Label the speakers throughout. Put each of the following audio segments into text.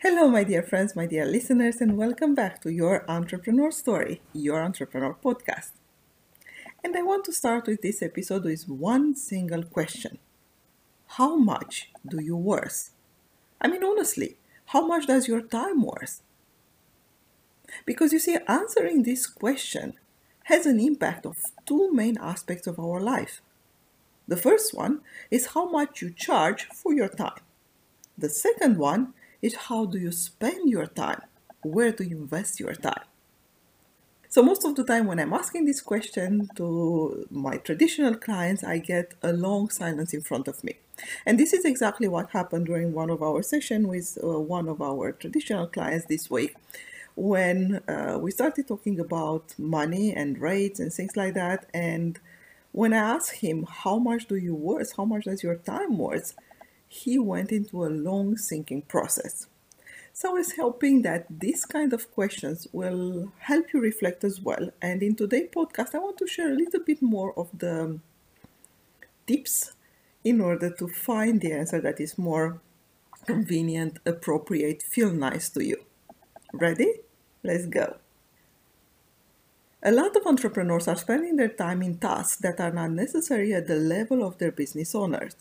Speaker 1: Hello, my dear friends, my dear listeners, and welcome back to your entrepreneur story, your entrepreneur podcast. And I want to start with this episode with one single question How much do you worth? I mean, honestly, how much does your time worth? Because you see, answering this question has an impact of two main aspects of our life. The first one is how much you charge for your time. The second one is how do you spend your time? Where do you invest your time? So most of the time when I'm asking this question to my traditional clients, I get a long silence in front of me. And this is exactly what happened during one of our sessions with uh, one of our traditional clients this week when uh, we started talking about money and rates and things like that. And when I asked him, how much do you worth? How much does your time worth? He went into a long thinking process. So I was hoping that these kind of questions will help you reflect as well. And in today's podcast, I want to share a little bit more of the tips in order to find the answer that is more convenient, appropriate, feel nice to you. Ready? Let's go. A lot of entrepreneurs are spending their time in tasks that are not necessary at the level of their business owners.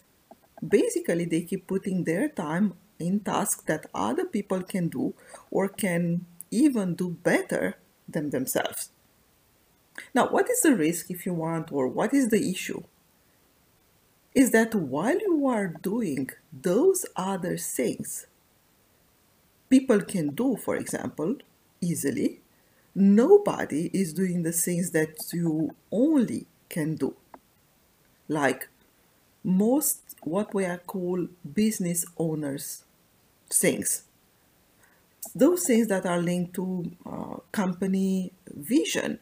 Speaker 1: Basically, they keep putting their time in tasks that other people can do or can even do better than themselves. Now, what is the risk if you want, or what is the issue? Is that while you are doing those other things, people can do, for example, easily, nobody is doing the things that you only can do. Like most what we are called business owners things. Those things that are linked to uh, company vision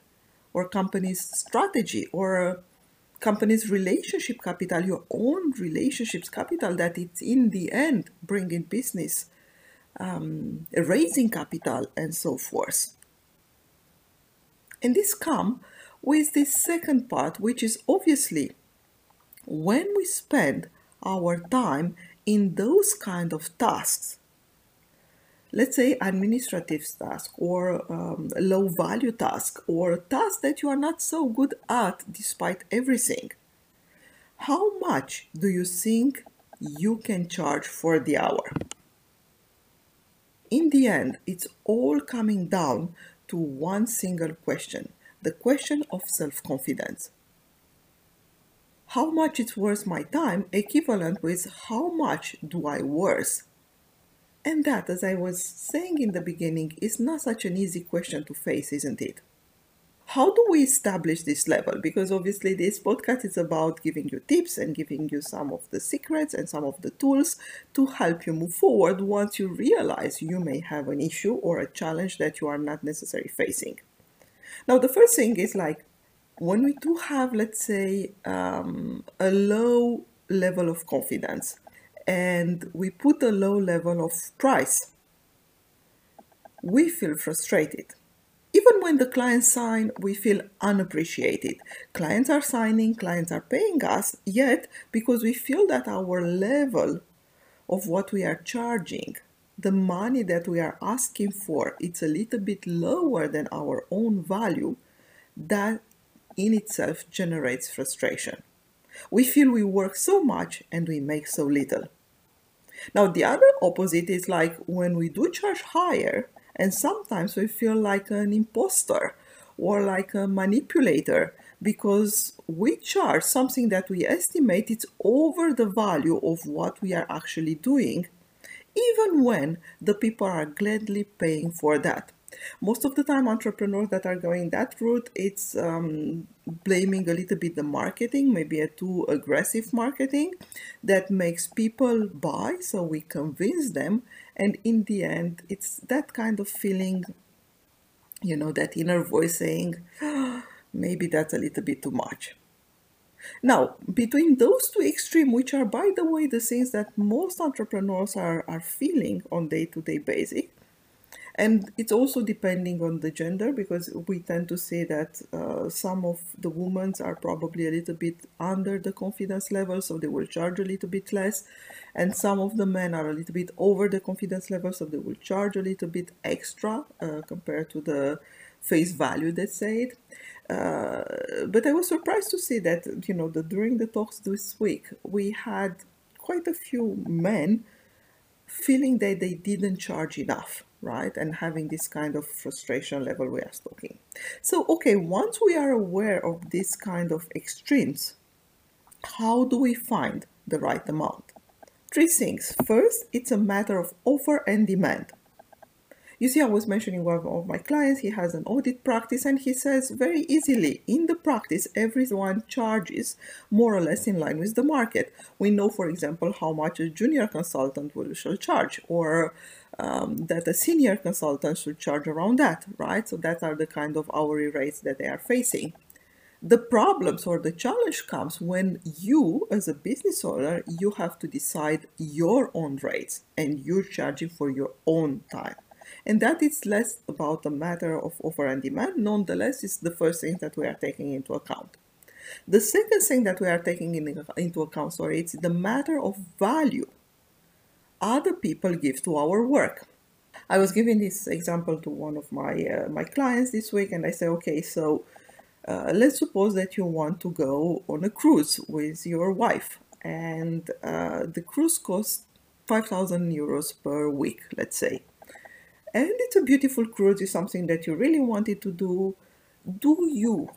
Speaker 1: or company's strategy or company's relationship capital, your own relationships capital, that it's in the end bringing business, um, raising capital, and so forth. And this come with this second part, which is obviously when we spend our time in those kind of tasks let's say administrative task or um, low value task or task that you are not so good at despite everything how much do you think you can charge for the hour? In the end it's all coming down to one single question the question of self-confidence how much it's worth my time equivalent with how much do i worth and that, as I was saying in the beginning, is not such an easy question to face, isn't it? How do we establish this level? Because obviously, this podcast is about giving you tips and giving you some of the secrets and some of the tools to help you move forward once you realize you may have an issue or a challenge that you are not necessarily facing. Now, the first thing is like when we do have, let's say, um, a low level of confidence, and we put a low level of price, we feel frustrated. Even when the clients sign, we feel unappreciated. Clients are signing, clients are paying us, yet because we feel that our level of what we are charging, the money that we are asking for, it's a little bit lower than our own value, that in itself generates frustration. We feel we work so much and we make so little. Now, the other opposite is like when we do charge higher, and sometimes we feel like an imposter or like a manipulator because we charge something that we estimate it's over the value of what we are actually doing, even when the people are gladly paying for that. Most of the time, entrepreneurs that are going that route, it's um, blaming a little bit the marketing, maybe a too aggressive marketing that makes people buy. So we convince them, and in the end, it's that kind of feeling, you know, that inner voice saying, oh, maybe that's a little bit too much. Now, between those two extremes, which are, by the way, the things that most entrepreneurs are, are feeling on day-to-day basis, and it's also depending on the gender because we tend to say that uh, some of the women are probably a little bit under the confidence level so they will charge a little bit less. And some of the men are a little bit over the confidence level so they will charge a little bit extra uh, compared to the face value they say it. Uh, but I was surprised to see that you know that during the talks this week we had quite a few men feeling that they didn't charge enough right? And having this kind of frustration level we are talking. So, okay, once we are aware of this kind of extremes, how do we find the right amount? Three things. First, it's a matter of offer and demand. You see, I was mentioning one of my clients, he has an audit practice, and he says very easily in the practice, everyone charges more or less in line with the market. We know, for example, how much a junior consultant will shall charge, or um, that a senior consultant should charge around that, right? So that are the kind of hourly rates that they are facing. The problems or the challenge comes when you, as a business owner, you have to decide your own rates and you're charging for your own time and that is less about a matter of offer and demand. Nonetheless, it's the first thing that we are taking into account. The second thing that we are taking in, into account, sorry, it's the matter of value other people give to our work. I was giving this example to one of my uh, my clients this week, and I said, okay, so uh, let's suppose that you want to go on a cruise with your wife, and uh, the cruise costs five thousand euros per week, let's say and it's a beautiful cruise is something that you really wanted to do. Do you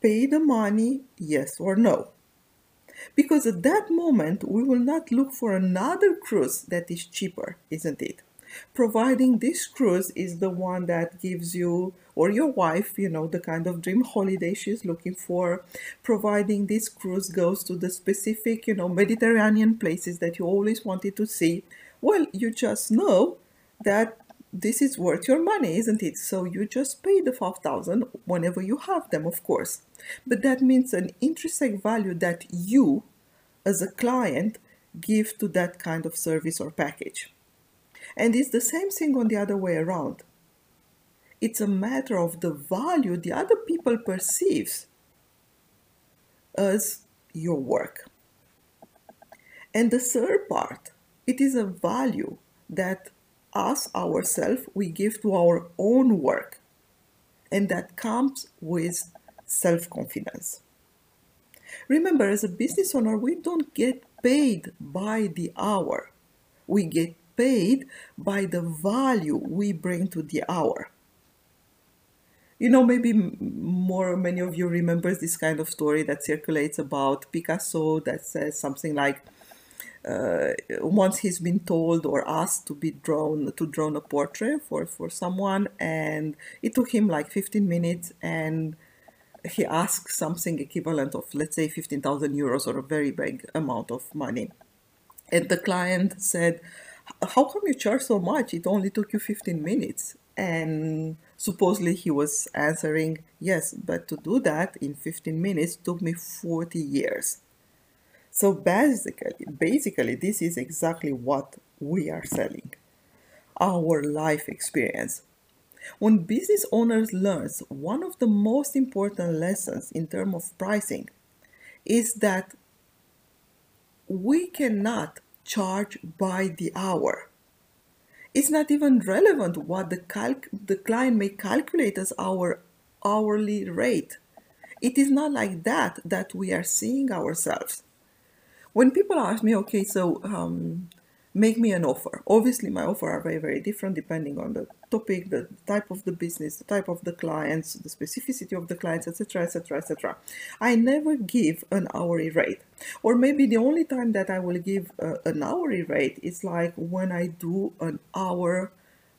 Speaker 1: pay the money yes or no? Because at that moment we will not look for another cruise that is cheaper isn't it? Providing this cruise is the one that gives you or your wife you know the kind of dream holiday she's looking for. Providing this cruise goes to the specific you know mediterranean places that you always wanted to see. Well you just know that this is worth your money, isn't it? So you just pay the 5000 whenever you have them, of course. But that means an intrinsic value that you, as a client, give to that kind of service or package. And it's the same thing on the other way around. It's a matter of the value the other people perceives as your work. And the third part, it is a value that us ourselves we give to our own work. And that comes with self-confidence. Remember, as a business owner, we don't get paid by the hour. We get paid by the value we bring to the hour. You know, maybe more many of you remembers this kind of story that circulates about Picasso that says something like, Uh, once he's been told or asked to be drawn to draw a portrait for for someone and it took him like 15 minutes and he asked something equivalent of let's say 15,000 euros or a very big amount of money. And the client said how come you charge so much? It only took you 15 minutes. And supposedly he was answering yes but to do that in 15 minutes took me 40 years so basically, basically, this is exactly what we are selling. Our life experience. When business owners learn one of the most important lessons in terms of pricing is that we cannot charge by the hour. It's not even relevant what the, calc- the client may calculate as our hourly rate. It is not like that that we are seeing ourselves when people ask me, okay, so um, make me an offer. Obviously, my offer are very, very different depending on the topic, the type of the business, the type of the clients, the specificity of the clients, etc., etc., etc. I never give an hourly rate, or maybe the only time that I will give uh, an hourly rate is like when I do an hour.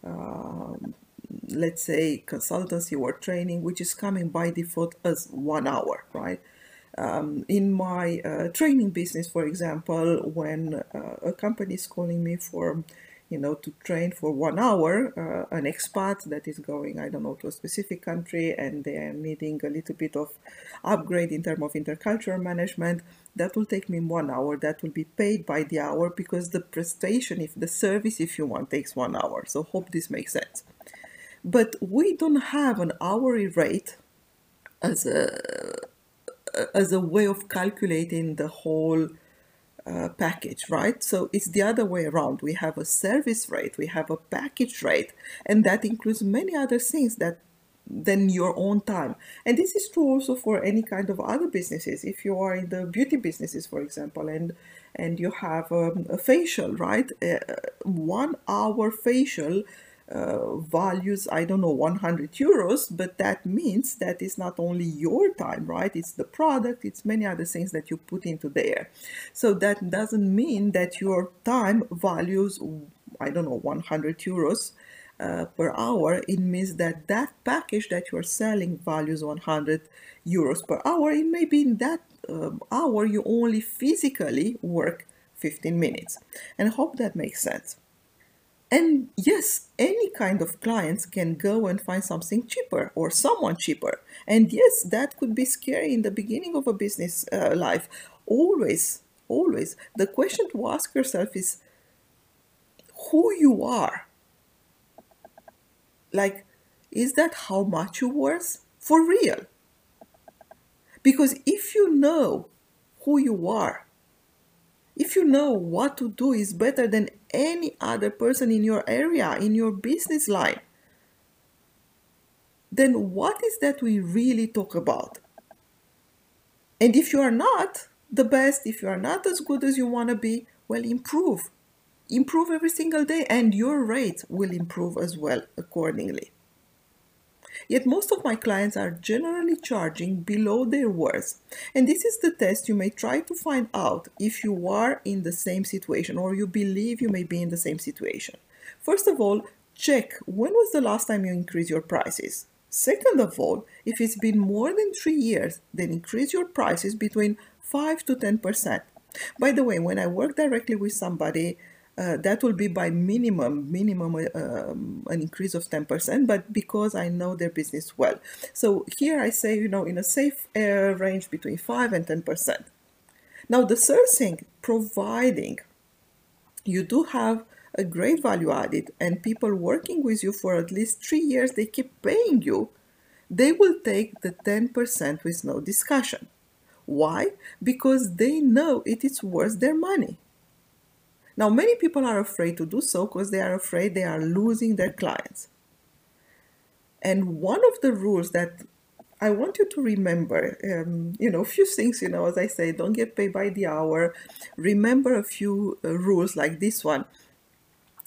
Speaker 1: Um, let's say consultancy or training which is coming by default as one hour right um, in my uh, training business, for example, when uh, a company is calling me for, you know, to train for one hour, uh, an expat that is going, I don't know, to a specific country and they are needing a little bit of upgrade in terms of intercultural management, that will take me one hour. That will be paid by the hour because the prestation, if the service, if you want, takes one hour. So hope this makes sense. But we don't have an hourly rate as a as a way of calculating the whole uh, package, right? So it's the other way around. We have a service rate, we have a package rate, and that includes many other things that than your own time. And this is true also for any kind of other businesses. If you are in the beauty businesses, for example, and and you have um, a facial, right? Uh, one hour facial uh, values i don't know 100 euros but that means that it's not only your time right? It's the product it's many other things that you put into there. So that doesn't mean that your time values i don't know 100 euros uh, per hour. It means that that package that you're selling values 100 euros per hour. It may be in that um, hour you only physically work 15 minutes. And I hope that makes sense and yes, any kind of clients can go and find something cheaper or someone cheaper. And yes, that could be scary in the beginning of a business uh, life. Always, always. The question to ask yourself is who you are. Like, is that how much you worth? For real. Because if you know who you are, if you know what to do is better than any other person in your area, in your business line, then what is that we really talk about? And if you are not the best, if you are not as good as you want to be, well, improve. Improve every single day, and your rate will improve as well accordingly. Yet most of my clients are generally charging below their worth. And this is the test you may try to find out if you are in the same situation or you believe you may be in the same situation. First of all, check when was the last time you increased your prices. Second of all, if it's been more than three years, then increase your prices between 5 to 10%. By the way, when I work directly with somebody, uh, that will be by minimum minimum uh, um, an increase of 10% but because i know their business well. So here i say you know in a safe uh, range between 5 and 10% now the third thing providing you do have a great value added and people working with you for at least three years they keep paying you they will take the 10% with no discussion. Why? Because they know it is worth their money now, many people are afraid to do so because they are afraid they are losing their clients. And one of the rules that I want you to remember, um, you know, a few things, you know, as I say, don't get paid by the hour. Remember a few uh, rules like this one.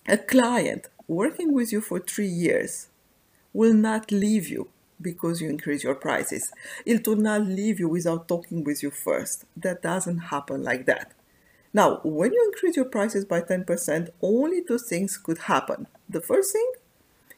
Speaker 1: A client working with you for three years will not leave you because you increase your prices. It will not leave you without talking with you first. That doesn't happen like that. Now, when you increase your prices by 10%, only two things could happen. The first thing,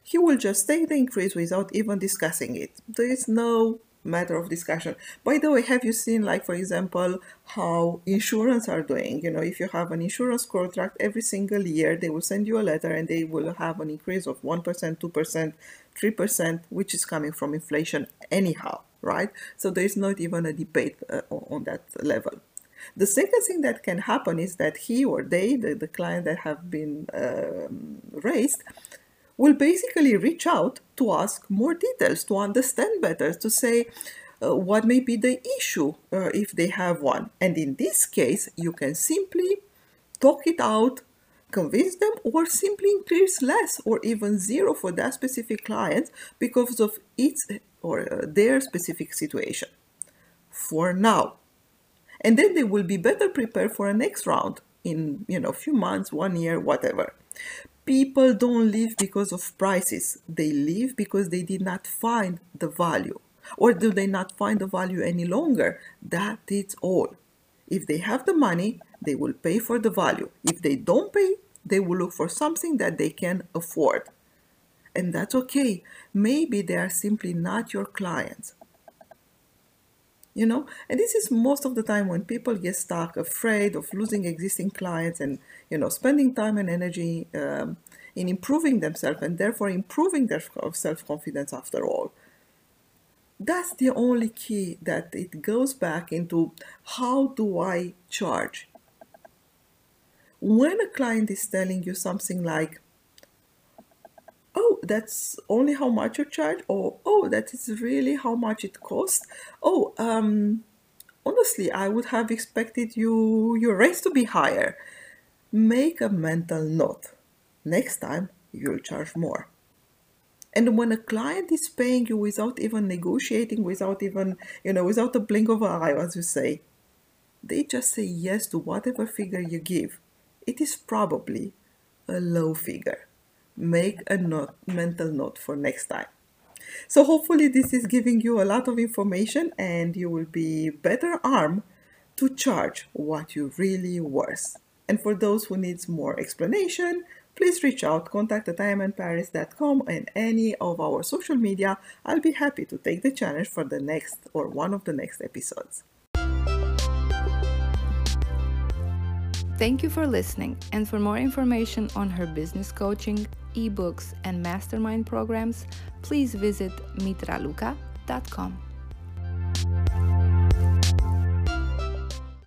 Speaker 1: he will just take the increase without even discussing it. There is no matter of discussion. By the way, have you seen, like, for example, how insurance are doing? You know, if you have an insurance contract every single year, they will send you a letter and they will have an increase of 1%, 2%, 3%, which is coming from inflation anyhow, right? So there is not even a debate uh, on that level. The second thing that can happen is that he or they, the, the client that have been um, raised, will basically reach out to ask more details, to understand better, to say uh, what may be the issue uh, if they have one. And in this case, you can simply talk it out, convince them, or simply increase less or even zero for that specific client because of its or uh, their specific situation. For now, and then they will be better prepared for a next round in you know a few months one year whatever. People don't leave because of prices. They leave because they did not find the value. Or do they not find the value any longer? That is all. If they have the money they will pay for the value. If they don't pay they will look for something that they can afford. And that's okay. Maybe they are simply not your clients you know? And this is most of the time when people get stuck afraid of losing existing clients and you know spending time and energy um, in improving themselves and therefore improving their self-confidence after all. That's the only key that it goes back into how do i charge? When a client is telling you something like that's only how much you charge, or oh, that is really how much it costs. Oh, um, honestly, I would have expected you your rates to be higher. Make a mental note. Next time, you'll charge more. And when a client is paying you without even negotiating, without even, you know, without a blink of an eye, as you say, they just say yes to whatever figure you give. It is probably a low figure make a note, mental note for next time. So hopefully this is giving you a lot of information and you will be better armed to charge what you really worth. And for those who needs more explanation, please reach out, contact at iamandparis.com and any of our social media. I'll be happy to take the challenge for the next or one of the next episodes.
Speaker 2: Thank you for listening. And for more information on her business coaching, ebooks, and mastermind programs, please visit meetraluca.com.